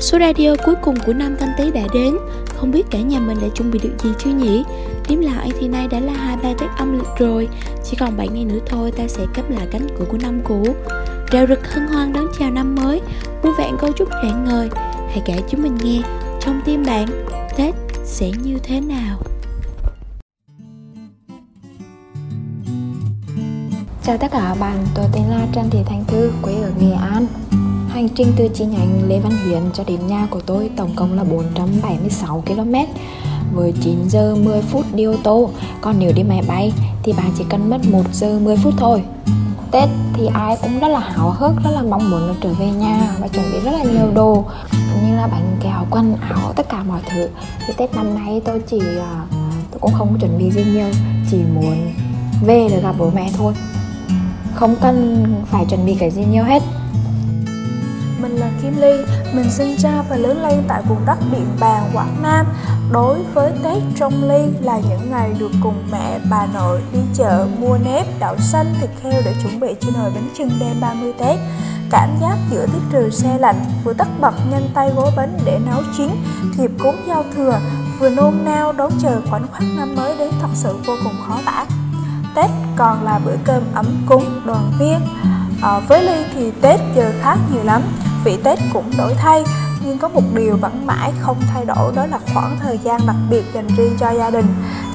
Số radio cuối cùng của năm canh tí đã đến. Không biết cả nhà mình đã chuẩn bị được gì chưa nhỉ? Đếm lại thì nay đã là hai ba Tết âm lịch rồi. Chỉ còn 7 ngày nữa thôi ta sẽ cấp lại cánh cửa của năm cũ. Rào rực hân hoan đón chào năm mới. Vui vẹn câu chúc rạng ngời. Hãy kể chúng mình nghe Trong tim bạn Tết sẽ như thế nào? Chào tất cả các bạn, tôi tên là Trần Thị Thanh Thư, quê ở Nghệ An. Hành trình từ chi nhánh Lê Văn Hiến cho đến nhà của tôi tổng cộng là 476 km với 9 giờ 10 phút đi ô tô. Còn nếu đi máy bay thì bạn chỉ cần mất 1 giờ 10 phút thôi. Tết thì ai cũng rất là hào hức, rất là mong muốn được trở về nhà và chuẩn bị rất là nhiều đồ như là bánh kẹo, quần áo, tất cả mọi thứ. Thì Tết năm nay tôi chỉ, à, tôi cũng không chuẩn bị gì nhiều Chỉ muốn về để gặp bố mẹ thôi. Không cần phải chuẩn bị cái gì nhiều hết mình là Kim Ly, mình sinh ra và lớn lên tại vùng đất Điện Bàn, Quảng Nam. Đối với Tết trong Ly là những ngày được cùng mẹ, bà nội đi chợ mua nếp, đậu xanh, thịt heo để chuẩn bị cho nồi bánh chưng đêm 30 Tết. Cảm giác giữa tiết trời xe lạnh, vừa tất bật nhanh tay gói bánh để nấu chín, thiệp cúng giao thừa, vừa nôn nao đón chờ khoảnh khắc năm mới đến thật sự vô cùng khó tả. Tết còn là bữa cơm ấm cúng, đoàn viên. À, với Ly thì Tết giờ khác nhiều lắm vị Tết cũng đổi thay nhưng có một điều vẫn mãi không thay đổi đó là khoảng thời gian đặc biệt dành riêng cho gia đình.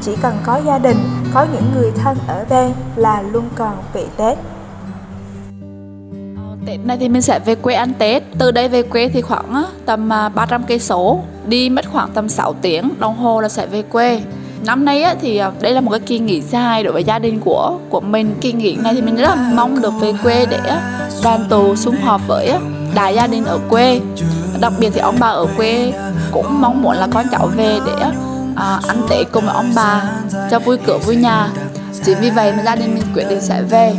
Chỉ cần có gia đình có những người thân ở bên là luôn còn vị Tết. Ờ, Tết này thì mình sẽ về quê ăn Tết. Từ đây về quê thì khoảng tầm à, 300 cây số. Đi mất khoảng tầm 6 tiếng đồng hồ là sẽ về quê. Năm nay á, thì à, đây là một cái kỳ nghỉ dài đối với gia đình của của mình. Kỳ nghỉ này thì mình rất là mong được về quê để đoàn tụ sum họp với đại gia đình ở quê. Đặc biệt thì ông bà ở quê cũng mong muốn là con cháu về để à, ăn tết cùng với ông bà cho vui cửa vui nhà. Chính vì vậy mà gia đình mình quyết định sẽ về.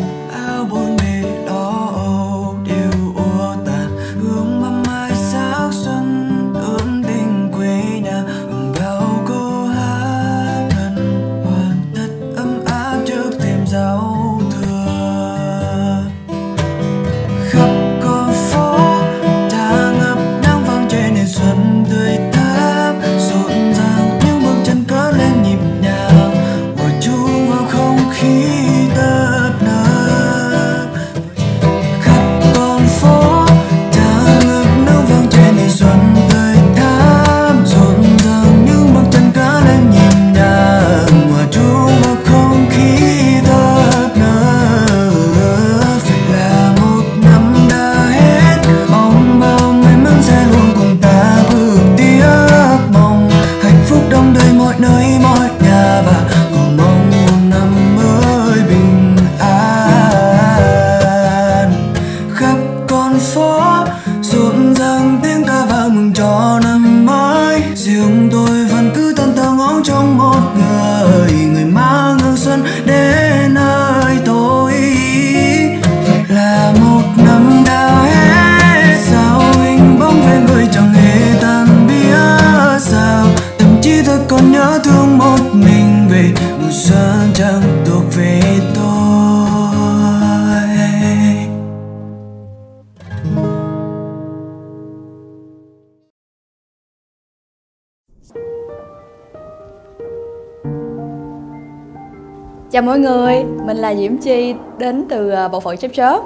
Chào mọi người, mình là Diễm Chi đến từ ờ, bộ phận chớp chớp.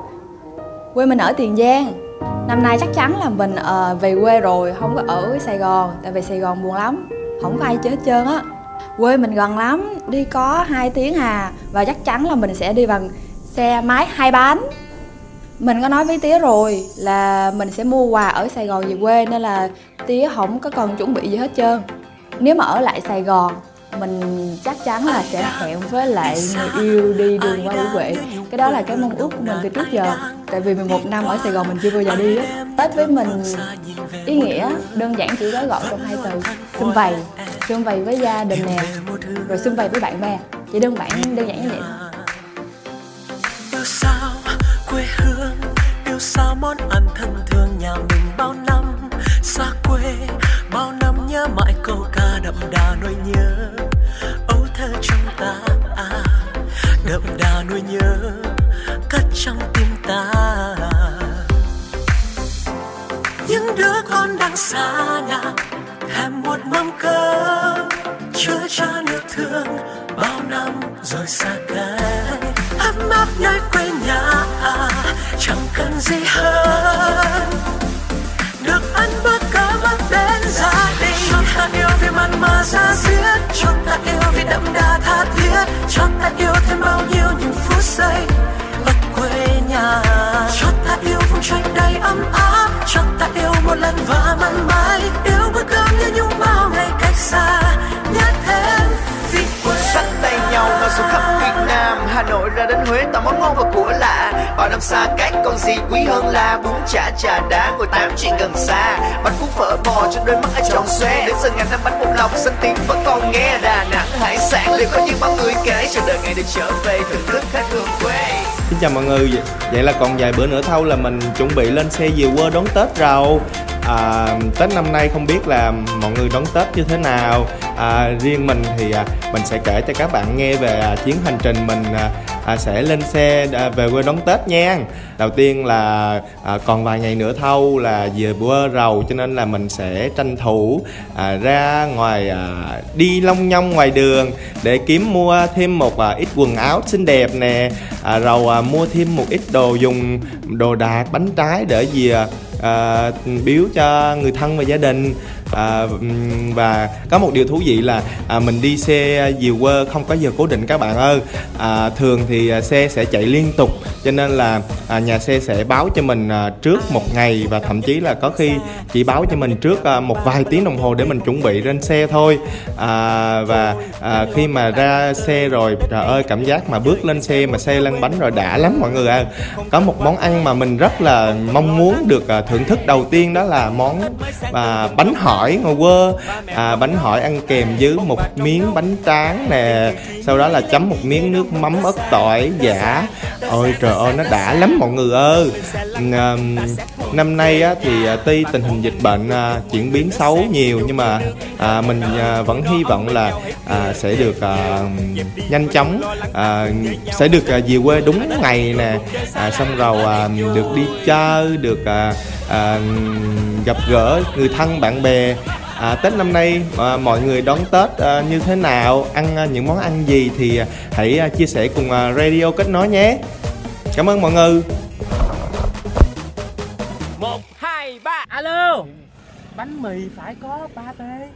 Quê mình ở Tiền Giang. Năm nay chắc chắn là mình uh, về quê rồi, không có ở Sài Gòn Tại vì Sài Gòn buồn lắm, không có ai chơi hết trơn á. Quê mình gần lắm, đi có 2 tiếng à Và chắc chắn là mình sẽ đi bằng xe máy hai bánh. Mình có nói với tía rồi là mình sẽ mua quà ở Sài Gòn về quê Nên là tía không có cần chuẩn bị gì hết trơn. Nếu mà ở lại Sài Gòn mình chắc chắn là sẽ hẹn với lại người yêu đi đường qua Vũ Huệ cái đó là cái mong ước của mình từ trước giờ. tại vì 11 năm ở Sài Gòn mình chưa bao giờ đi á. Tết với mình ý nghĩa đơn giản chỉ gói gọn trong hai từ. xung vầy xung vầy với gia đình nè rồi xung vầy với bạn bè. Chỉ đơn giản đơn giản như vậy đà nỗi nhớ ấu thơ trong ta. À, đậm đà nỗi nhớ cất trong tim ta. Những đứa con đang xa nhà thèm một mâm cơm. Chưa cha nước thương bao năm rồi xa cách ấm áp nơi quê nhà à, chẳng cần gì hơn. Được ăn bữa cơm ấm đến gia đình. Ta yêu vì mặn mà ra diết cho ta yêu vì còn gì quý hơn là Bún chả trà đá ngồi tám chuyện gần xa. Bánh cuốn phở bò cho đôi mắt ai tròn xoe Đến giờ ngàn năm bánh một lòng xanh tiếng vẫn còn nghe Đà Nẵng. Hải sản liệu có những bao người kể Chờ đợi ngày được trở về thưởng thức khách hương quê. Xin chào mọi người, vậy là còn vài bữa nữa thôi là mình chuẩn bị lên xe về quê đón Tết rồi à, Tết năm nay không biết là mọi người đón Tết như thế nào. À, Riêng mình thì à, mình sẽ kể cho các bạn nghe về à, chuyến hành trình mình à, à, sẽ lên xe à, về quê đón Tết nha. Đầu tiên là à, còn vài ngày nữa thâu là về quê rầu cho nên là mình sẽ tranh thủ à, ra ngoài à, đi long nhong ngoài đường để kiếm mua thêm một à, ít quần áo xinh đẹp nè. À, rồi à, mua thêm một ít đồ dùng đồ đạc bánh trái để về à, uh, biếu cho người thân và gia đình à, và có một điều thú vị là à, mình đi xe diều quơ không có giờ cố định các bạn ơi. À, thường thì à, xe sẽ chạy liên tục cho nên là à, nhà xe sẽ báo cho mình à, trước một ngày và thậm chí là có khi chỉ báo cho mình trước à, một vài tiếng đồng hồ để mình chuẩn bị lên xe thôi. À, và à, khi mà ra xe rồi trời ơi cảm giác mà bước lên xe mà xe lăn bánh rồi đã lắm mọi người ạ. Có một món ăn mà mình rất là mong muốn được à, thưởng thức đầu tiên đó là món à, bánh hỏi ngô quơ. À, bánh hỏi ăn kèm với một miếng bánh tráng nè. Sau đó là chấm một miếng nước mắm ớt tỏi giả ôi trời ơi nó đã lắm mọi người ơi. À, năm nay á, thì à, tuy tình hình dịch bệnh à, chuyển biến xấu nhiều nhưng mà à, mình à, vẫn hy vọng là à, sẽ được à, nhanh chóng à, sẽ được à, về quê đúng ngày nè à, xong rồi à, được đi chơi được à, à, gặp gỡ người thân bạn bè À, Tết năm nay à, mọi người đón Tết à, như thế nào, ăn à, những món ăn gì thì à, hãy à, chia sẻ cùng à, Radio kết nối nhé. Cảm ơn mọi người một hai ba. Alo. Bánh mì phải có ba tê.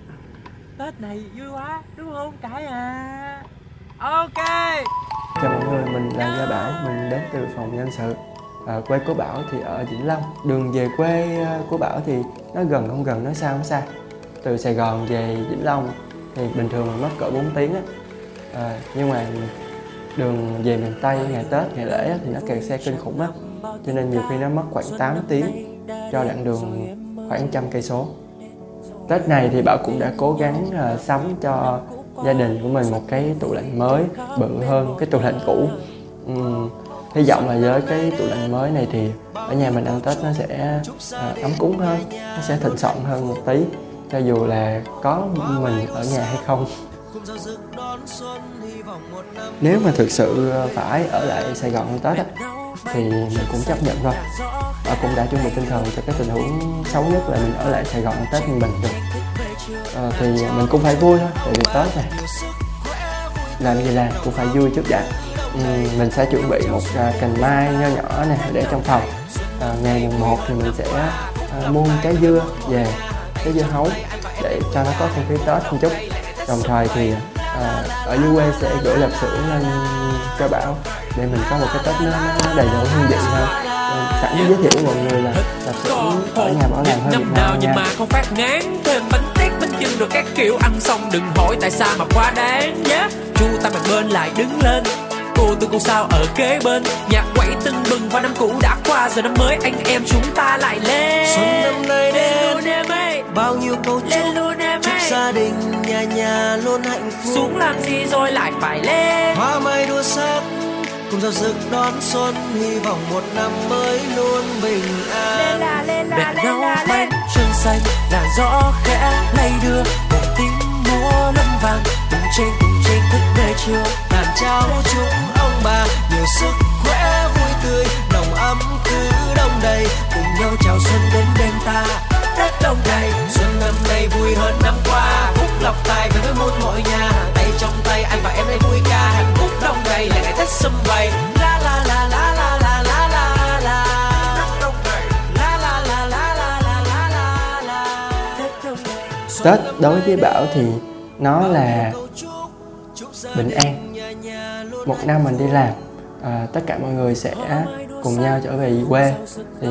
Tết này vui quá đúng không cãi à ok. Chào mọi người, mình là Gia Bảo, mình đến từ phòng nhân sự à, Quê của Bảo thì ở Vĩnh Long. Đường về quê à, của Bảo thì nó gần không gần, nó xa không xa. Từ Sài Gòn về Vĩnh Long thì bình thường mình mất cỡ 4 tiếng á. À, Nhưng mà đường về miền Tây ngày Tết, ngày lễ á, thì nó kẹt xe kinh khủng lắm Cho nên nhiều khi nó mất khoảng 8 tiếng cho đoạn đường khoảng trăm cây số. Tết này thì Bảo cũng đã cố gắng uh, sắm cho gia đình của mình một cái tủ lạnh mới bự hơn cái tủ lạnh cũ. Ừm, hy vọng là với cái tủ lạnh mới này thì ở nhà mình ăn Tết nó sẽ uh, ấm cúng hơn nó sẽ thịnh soạn hơn một tí cho dù là có mình ở nhà hay không nếu mà thực sự phải ở lại Sài Gòn Tết á, thì mình cũng chấp nhận thôi. và cũng đã chuẩn bị tinh thần cho cái tình huống xấu nhất là mình ở lại Sài Gòn Tết mình bình được Ờ, thì mình cũng phải vui thôi tại vì Tết này làm gì làm cũng phải vui trước đã. Ừm, mình sẽ chuẩn bị một à, cành mai nho nhỏ nè để trong phòng. À, ngày mùng 1 thì mình sẽ à, mua trái dưa về trái dưa hấu để cho nó có không khí Tết một chút đồng thời thì à, ở dưới quê sẽ gửi lạp xưởng lên cho Bảo để mình có một cái Tết nó, nó đầy đủ hương vị hơn. Sẵn giới thiệu với mọi người là lạp xưởng ở nhà Bảo làm hơi Việt năm nào Nam nhưng nha mà không phát ngán thêm bánh tét bánh chưng rồi các kiểu ăn xong đừng hỏi tại sao mà quá đáng nhé. Chu ta mặt bên lại đứng lên cô tôi cô sao ở kế bên? Nhạc quẩy tưng bừng và năm cũ đã qua giờ năm mới anh em chúng ta lại lên. Xuân năm nay đến. luôn em ơi. Bao nhiêu câu chúc luôn em chúc gia đình nhà nhà luôn hạnh phúc. Xuống làm gì rồi lại phải lên. Hoa mai đua sắc cùng giao rực đón xuân hy vọng một năm mới luôn bình an. Lên là lên là lên là lên. bánh chân xanh làn gió khẽ lay đưa bông tím múa lân vàng cùng trên cùng trên thức về chiều. đàn chào chúc ông bà nhiều sức khỏe vui tươi nồng ấm cứ đông đầy cùng nhau chào xuân đến bên ta Tết đông đầy xuân năm nay vui hơn năm qua phúc lộc tài về với muôn mọi nhà tay trong tay anh và em đây vui ca hạnh phúc đông đầy là ngày Tết sum vầy la la la la la la la la la Tết đối với Bảo thì nó là bình an một năm mình đi làm à, tất cả mọi người sẽ cùng nhau trở về quê. Thì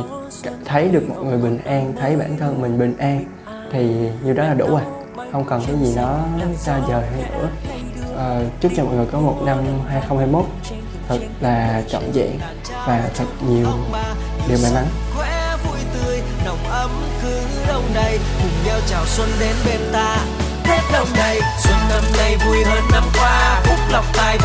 thấy được mọi người bình an thấy bản thân mình bình an thì như đó là đủ rồi. Không cần cái gì nó xa vời hay nữa. À, chúc cho mọi người có một năm 2021 thật là trọn vẹn và thật nhiều điều may mắn. Nồng ấm cứ đông đầy cùng nhau chào xuân đến bên ta tết đông đầy xuân năm nay vui hơn năm qua phúc lộc tài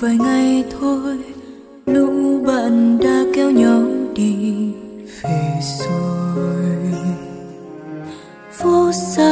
vài ngày thôi lũ bạn đã kéo nhau đi về rồi. Phố xa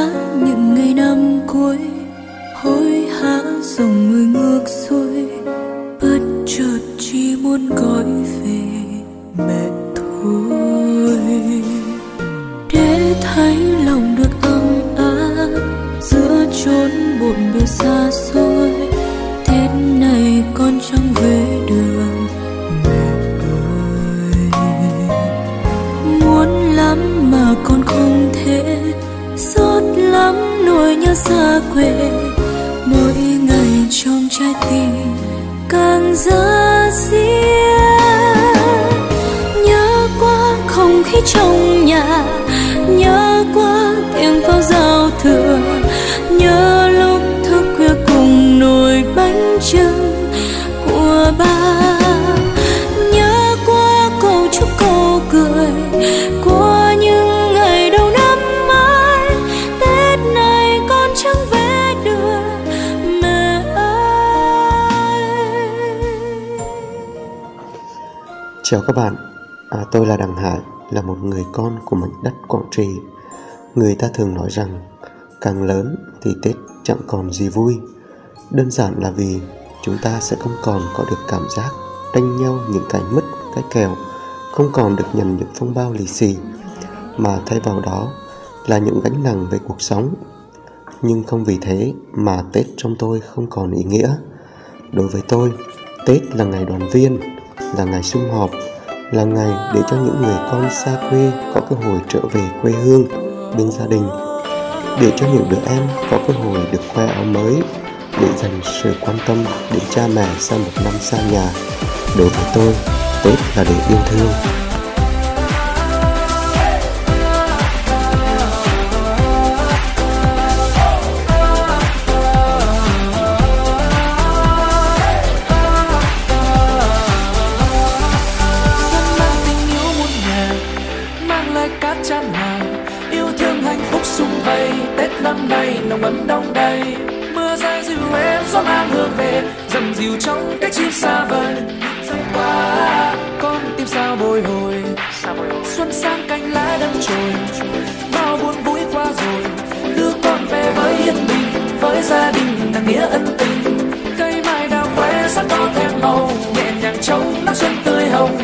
trong nhà. Nhớ quá tiếng pháo giao thừa. Nhớ lúc thức khuya cùng nồi bánh trưng của ba. Nhớ quá câu chúc cô cười của những ngày đầu năm mới. Tết này con chẳng về được mẹ ơi. Chào các bạn. À, tôi là đặng hải là một người con của mảnh đất Quảng Trị. Người ta thường nói rằng càng lớn thì Tết chẳng còn gì vui. Đơn giản là vì chúng ta sẽ không còn có được cảm giác tranh nhau những cái mứt, cái kèo, không còn được nhận những phong bao lì xì, mà thay vào đó là những gánh nặng về cuộc sống. Nhưng không vì thế mà Tết trong tôi không còn ý nghĩa. Đối với tôi, Tết là ngày đoàn viên, là ngày sum họp là ngày để cho những người con xa quê có cơ hội trở về quê hương, bên gia đình. Để cho những đứa em có cơ hội được khoe áo mới, để dành sự quan tâm đến cha mẹ sau một năm xa nhà. Đối với tôi, tết là để yêu thương. yêu thương hạnh phúc sum vầy, tết năm nay nồng ấm đông đầy. Mưa rơi dịu êm gió mang hương về, dầm dìu trong cách chim xa vời. Rơi qua con tim sao bồi hồi? Xuân sang cánh lá đâm chồi, bao buồn vui qua rồi. Đưa con về với yên bình, với gia đình nặng nghĩa ân tình. Cây mai đào khoe sắc có thêm màu, nhẹ nhàng trong nắng xuân tươi hồng.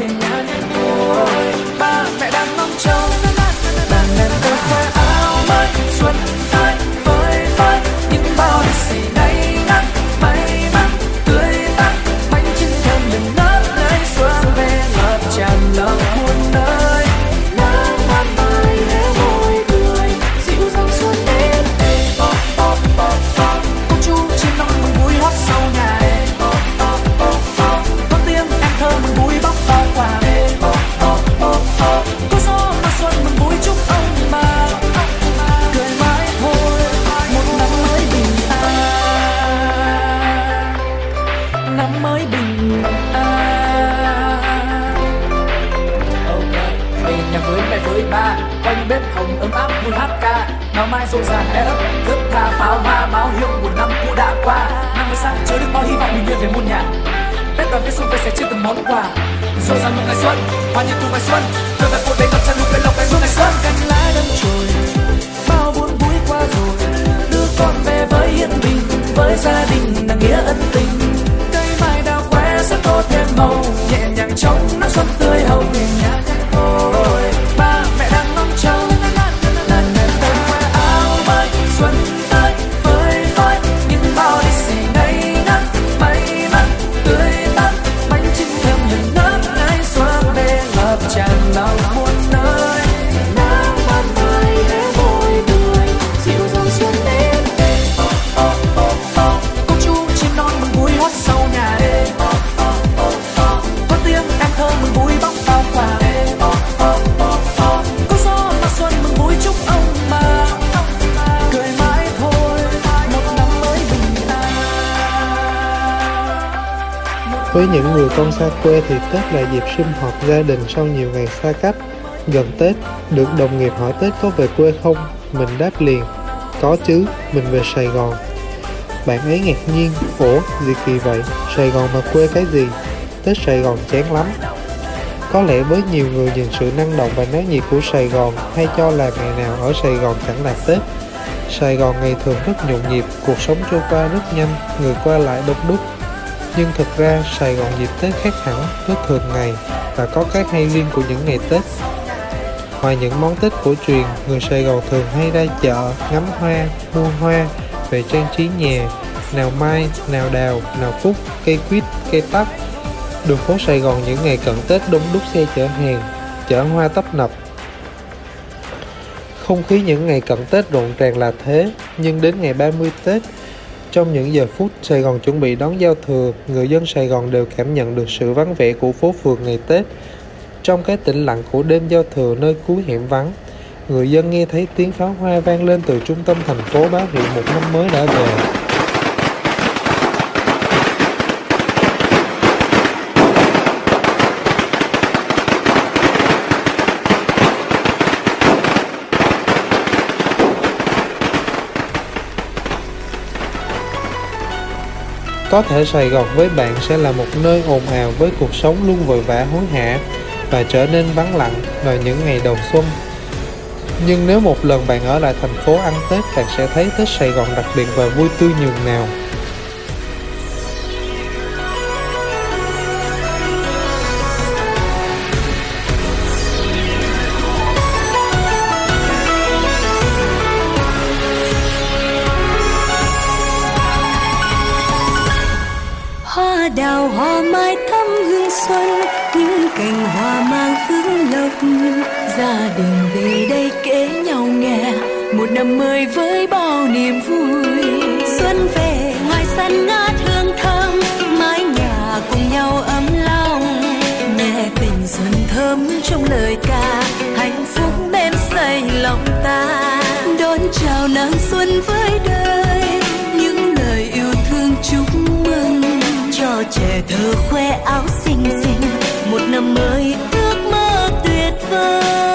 Với những người con xa quê thì Tết là dịp sum họp gia đình sau nhiều ngày xa cách. Gần Tết, được đồng nghiệp hỏi Tết có về quê không? Mình đáp liền, có chứ, mình về Sài Gòn. Bạn ấy ngạc nhiên, ủa, gì kỳ vậy? Sài Gòn mà quê cái gì? Tết Sài Gòn chán lắm. Có lẽ với nhiều người nhìn sự năng động và náo nhiệt của Sài Gòn hay cho là ngày nào ở Sài Gòn chẳng là Tết. Sài Gòn ngày thường rất nhộn nhịp, cuộc sống trôi qua rất nhanh, người qua lại đông đúc. Nhưng thực ra Sài Gòn dịp Tết khác hẳn với thường ngày và có cái hay riêng của những ngày Tết. Ngoài những món Tết cổ truyền, người Sài Gòn thường hay ra chợ, ngắm hoa, mua hoa, về trang trí nhà, nào mai, nào đào, nào cúc, cây quýt, cây tắc. Đường phố Sài Gòn những ngày cận Tết đông đúc xe chở hàng, chở hoa tấp nập. Không khí những ngày cận Tết rộn ràng là thế, nhưng đến ngày 30 Tết, trong những giờ phút Sài Gòn chuẩn bị đón giao thừa, người dân Sài Gòn đều cảm nhận được sự vắng vẻ của phố phường ngày Tết. Trong cái tĩnh lặng của đêm giao thừa nơi cuối hẻm vắng, người dân nghe thấy tiếng pháo hoa vang lên từ trung tâm thành phố báo hiệu một năm mới đã về. Có thể Sài Gòn với bạn sẽ là một nơi ồn ào với cuộc sống luôn vội vã hối hả và trở nên vắng lặng vào những ngày đầu xuân. Nhưng nếu một lần bạn ở lại thành phố ăn Tết, bạn sẽ thấy Tết Sài Gòn đặc biệt và vui tươi nhường nào. Xuân những cành hoa mang phước lộc. Gia đình về đây kể nhau nghe, một năm mới với bao niềm vui. Xuân về ngoài sân ngát hương thơm, mái nhà cùng nhau ấm lòng. Nghe tình xuân thơm trong lời ca, hạnh phúc bên xây lòng ta. Thơ khoe áo xinh xinh một năm mới ước mơ tuyệt vời.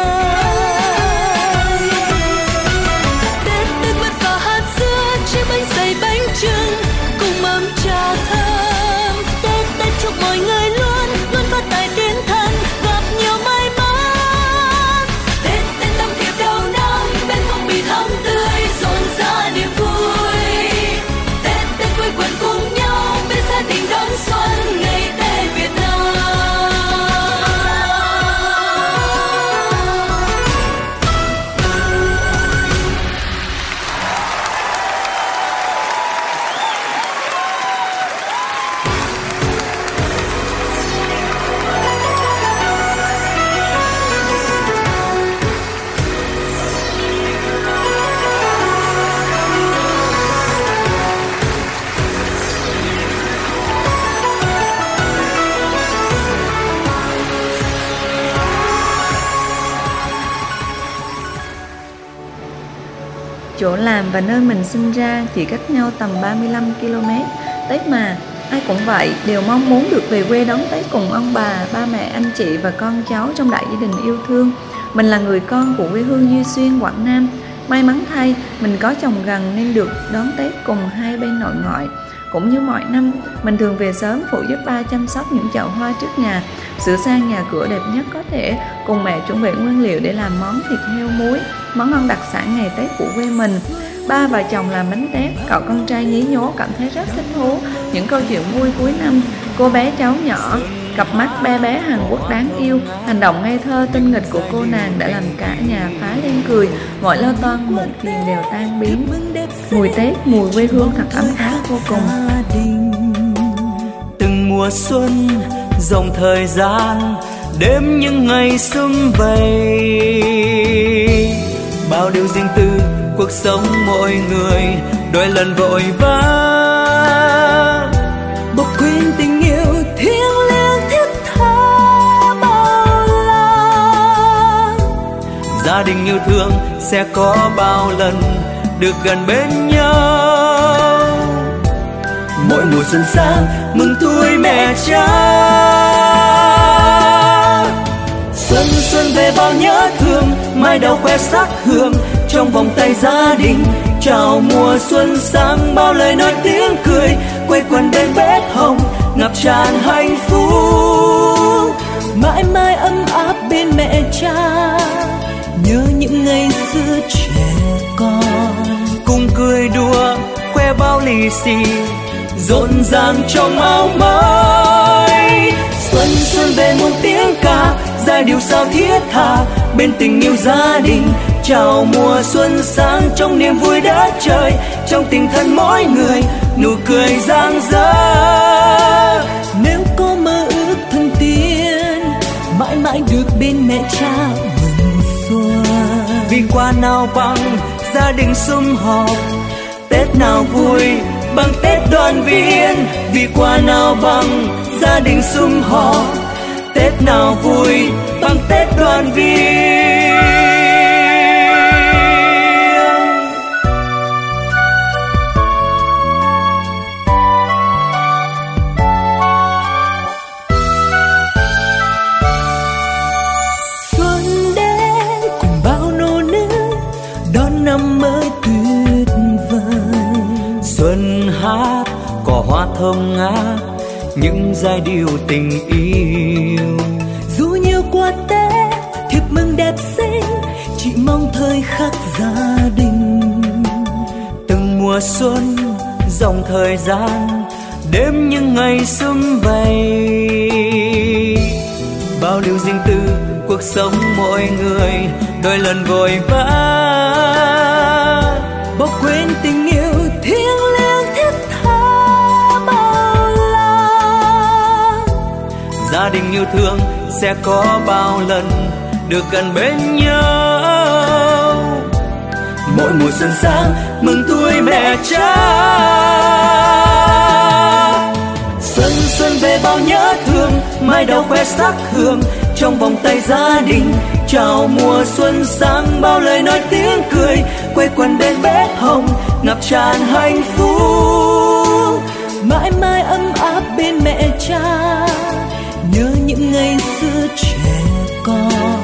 Làm và nơi mình sinh ra chỉ cách nhau tầm 35 km. Tết mà, ai cũng vậy, đều mong muốn được về quê đón Tết cùng ông bà, ba mẹ, anh chị và con cháu trong đại gia đình yêu thương. Mình là người con của quê hương Duy Xuyên, Quảng Nam. May mắn thay, mình có chồng gần nên được đón Tết cùng hai bên nội ngoại. Cũng như mọi năm, mình thường về sớm phụ giúp ba chăm sóc những chậu hoa trước nhà, sửa sang nhà cửa đẹp nhất có thể, cùng mẹ chuẩn bị nguyên liệu để làm món thịt heo muối, món ăn đặc sản ngày Tết của quê mình. Ba và chồng làm bánh tét, cậu con trai nhí nhố cảm thấy rất thích thú những câu chuyện vui cuối năm. Cô bé cháu nhỏ, cặp mắt bé bé Hàn Quốc đáng yêu, hành động ngây thơ tinh nghịch của cô nàng đã làm cả nhà phá lên cười, mọi lo toan muộn phiền đều tan biến. Mùi Tết, mùi quê hương thật ấm áp vô cùng. từng mùa xuân dòng thời gian đêm những ngày sum vầy bao điều riêng tư cuộc sống mỗi người đôi lần vội vã gia yêu thương sẽ có bao lần được gần bên nhau. Mỗi mùa xuân sang, mừng tuổi mẹ cha. Xuân xuân về bao nhớ thương, mai đau khoe sắc hương. Trong vòng tay gia đình, chào mùa xuân sang. Bao lời nói tiếng cười, quây quần bên bếp hồng, ngập tràn hạnh phúc. Mãi mãi ấm áp bên mẹ cha ngày xưa trẻ con. Cùng cười đùa, khoe bao lì xì, rộn ràng trong áo mới xuân xuân về muôn tiếng ca, giai điệu sao thiết tha. Bên tình yêu gia đình, chào mùa xuân sang. Trong niềm vui đất trời, trong tình thân mỗi người, nụ cười rạng rỡ. Nếu có mơ ước thân tiên, mãi mãi được bên mẹ cha vì qua nào bằng gia đình sum họp. Tết nào vui, bằng tết đoàn viên. Vì qua nào bằng gia đình sum họp. Tết nào vui, bằng tết đoàn viên. Những giai điệu tình yêu. Dù nhiều quà tết, thiệp mừng đẹp xinh, chỉ mong thời khắc gia đình. Từng mùa xuân, dòng thời gian, đêm những ngày sum vầy. Bao điều riêng tư, cuộc sống mỗi người, đôi lần vội vã. Bỏ quên tình yêu gia đình yêu thương sẽ có bao lần được gần bên nhau. Mỗi mùa xuân sang, mừng tuổi mẹ cha. Xuân xuân về bao nhớ thương, mai đầu khoe sắc hương. Trong vòng tay gia đình, chào mùa xuân sang, bao lời nói tiếng cười. Quây quần bên bếp hồng, ngập tràn hạnh phúc. Mãi mãi ấm áp bên mẹ cha những ngày xưa trẻ con.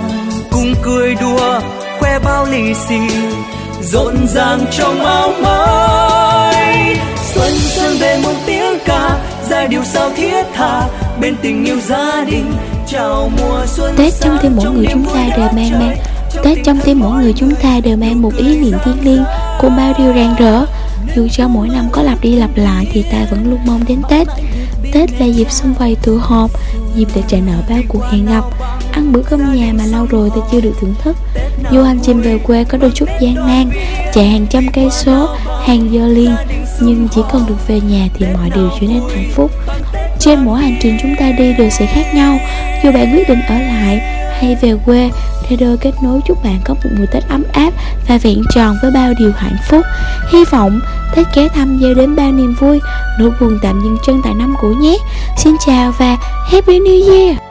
Cùng cười đùa khoe bao lì xì rộn ràng trong áo mới. Xuân xuân về một tiếng ca giai điệu sao thiết tha. Bên tình yêu gia đình chào mùa xuân Tết trong tim mỗi người chúng ta đều mang mang. Tết trong tim mỗi người chúng ta đều mang một ý niệm thiêng liêng cùng bao điều rạng rỡ. Dù cho mỗi năm có lặp đi lặp lại thì ta vẫn luôn mong đến Tết Tết là dịp xung vầy tụ họp Dịp để trả nợ bao cuộc hẹn gặp Ăn bữa cơm nhà mà lâu rồi ta chưa được thưởng thức Dù hành trình về quê có đôi chút gian nan Chạy hàng trăm cây số, hàng giờ liền Nhưng chỉ cần được về nhà thì mọi điều trở nên hạnh phúc Trên mỗi hành trình chúng ta đi đều sẽ khác nhau Dù bạn quyết định ở lại hay về quê Trader kết nối chúc bạn có một mùa Tết ấm áp và vẹn tròn với bao điều hạnh phúc. Hy vọng Tết ghé thăm gieo đến bao niềm vui, nỗi buồn tạm dừng chân tại năm cũ nhé. Xin chào và Happy New Year!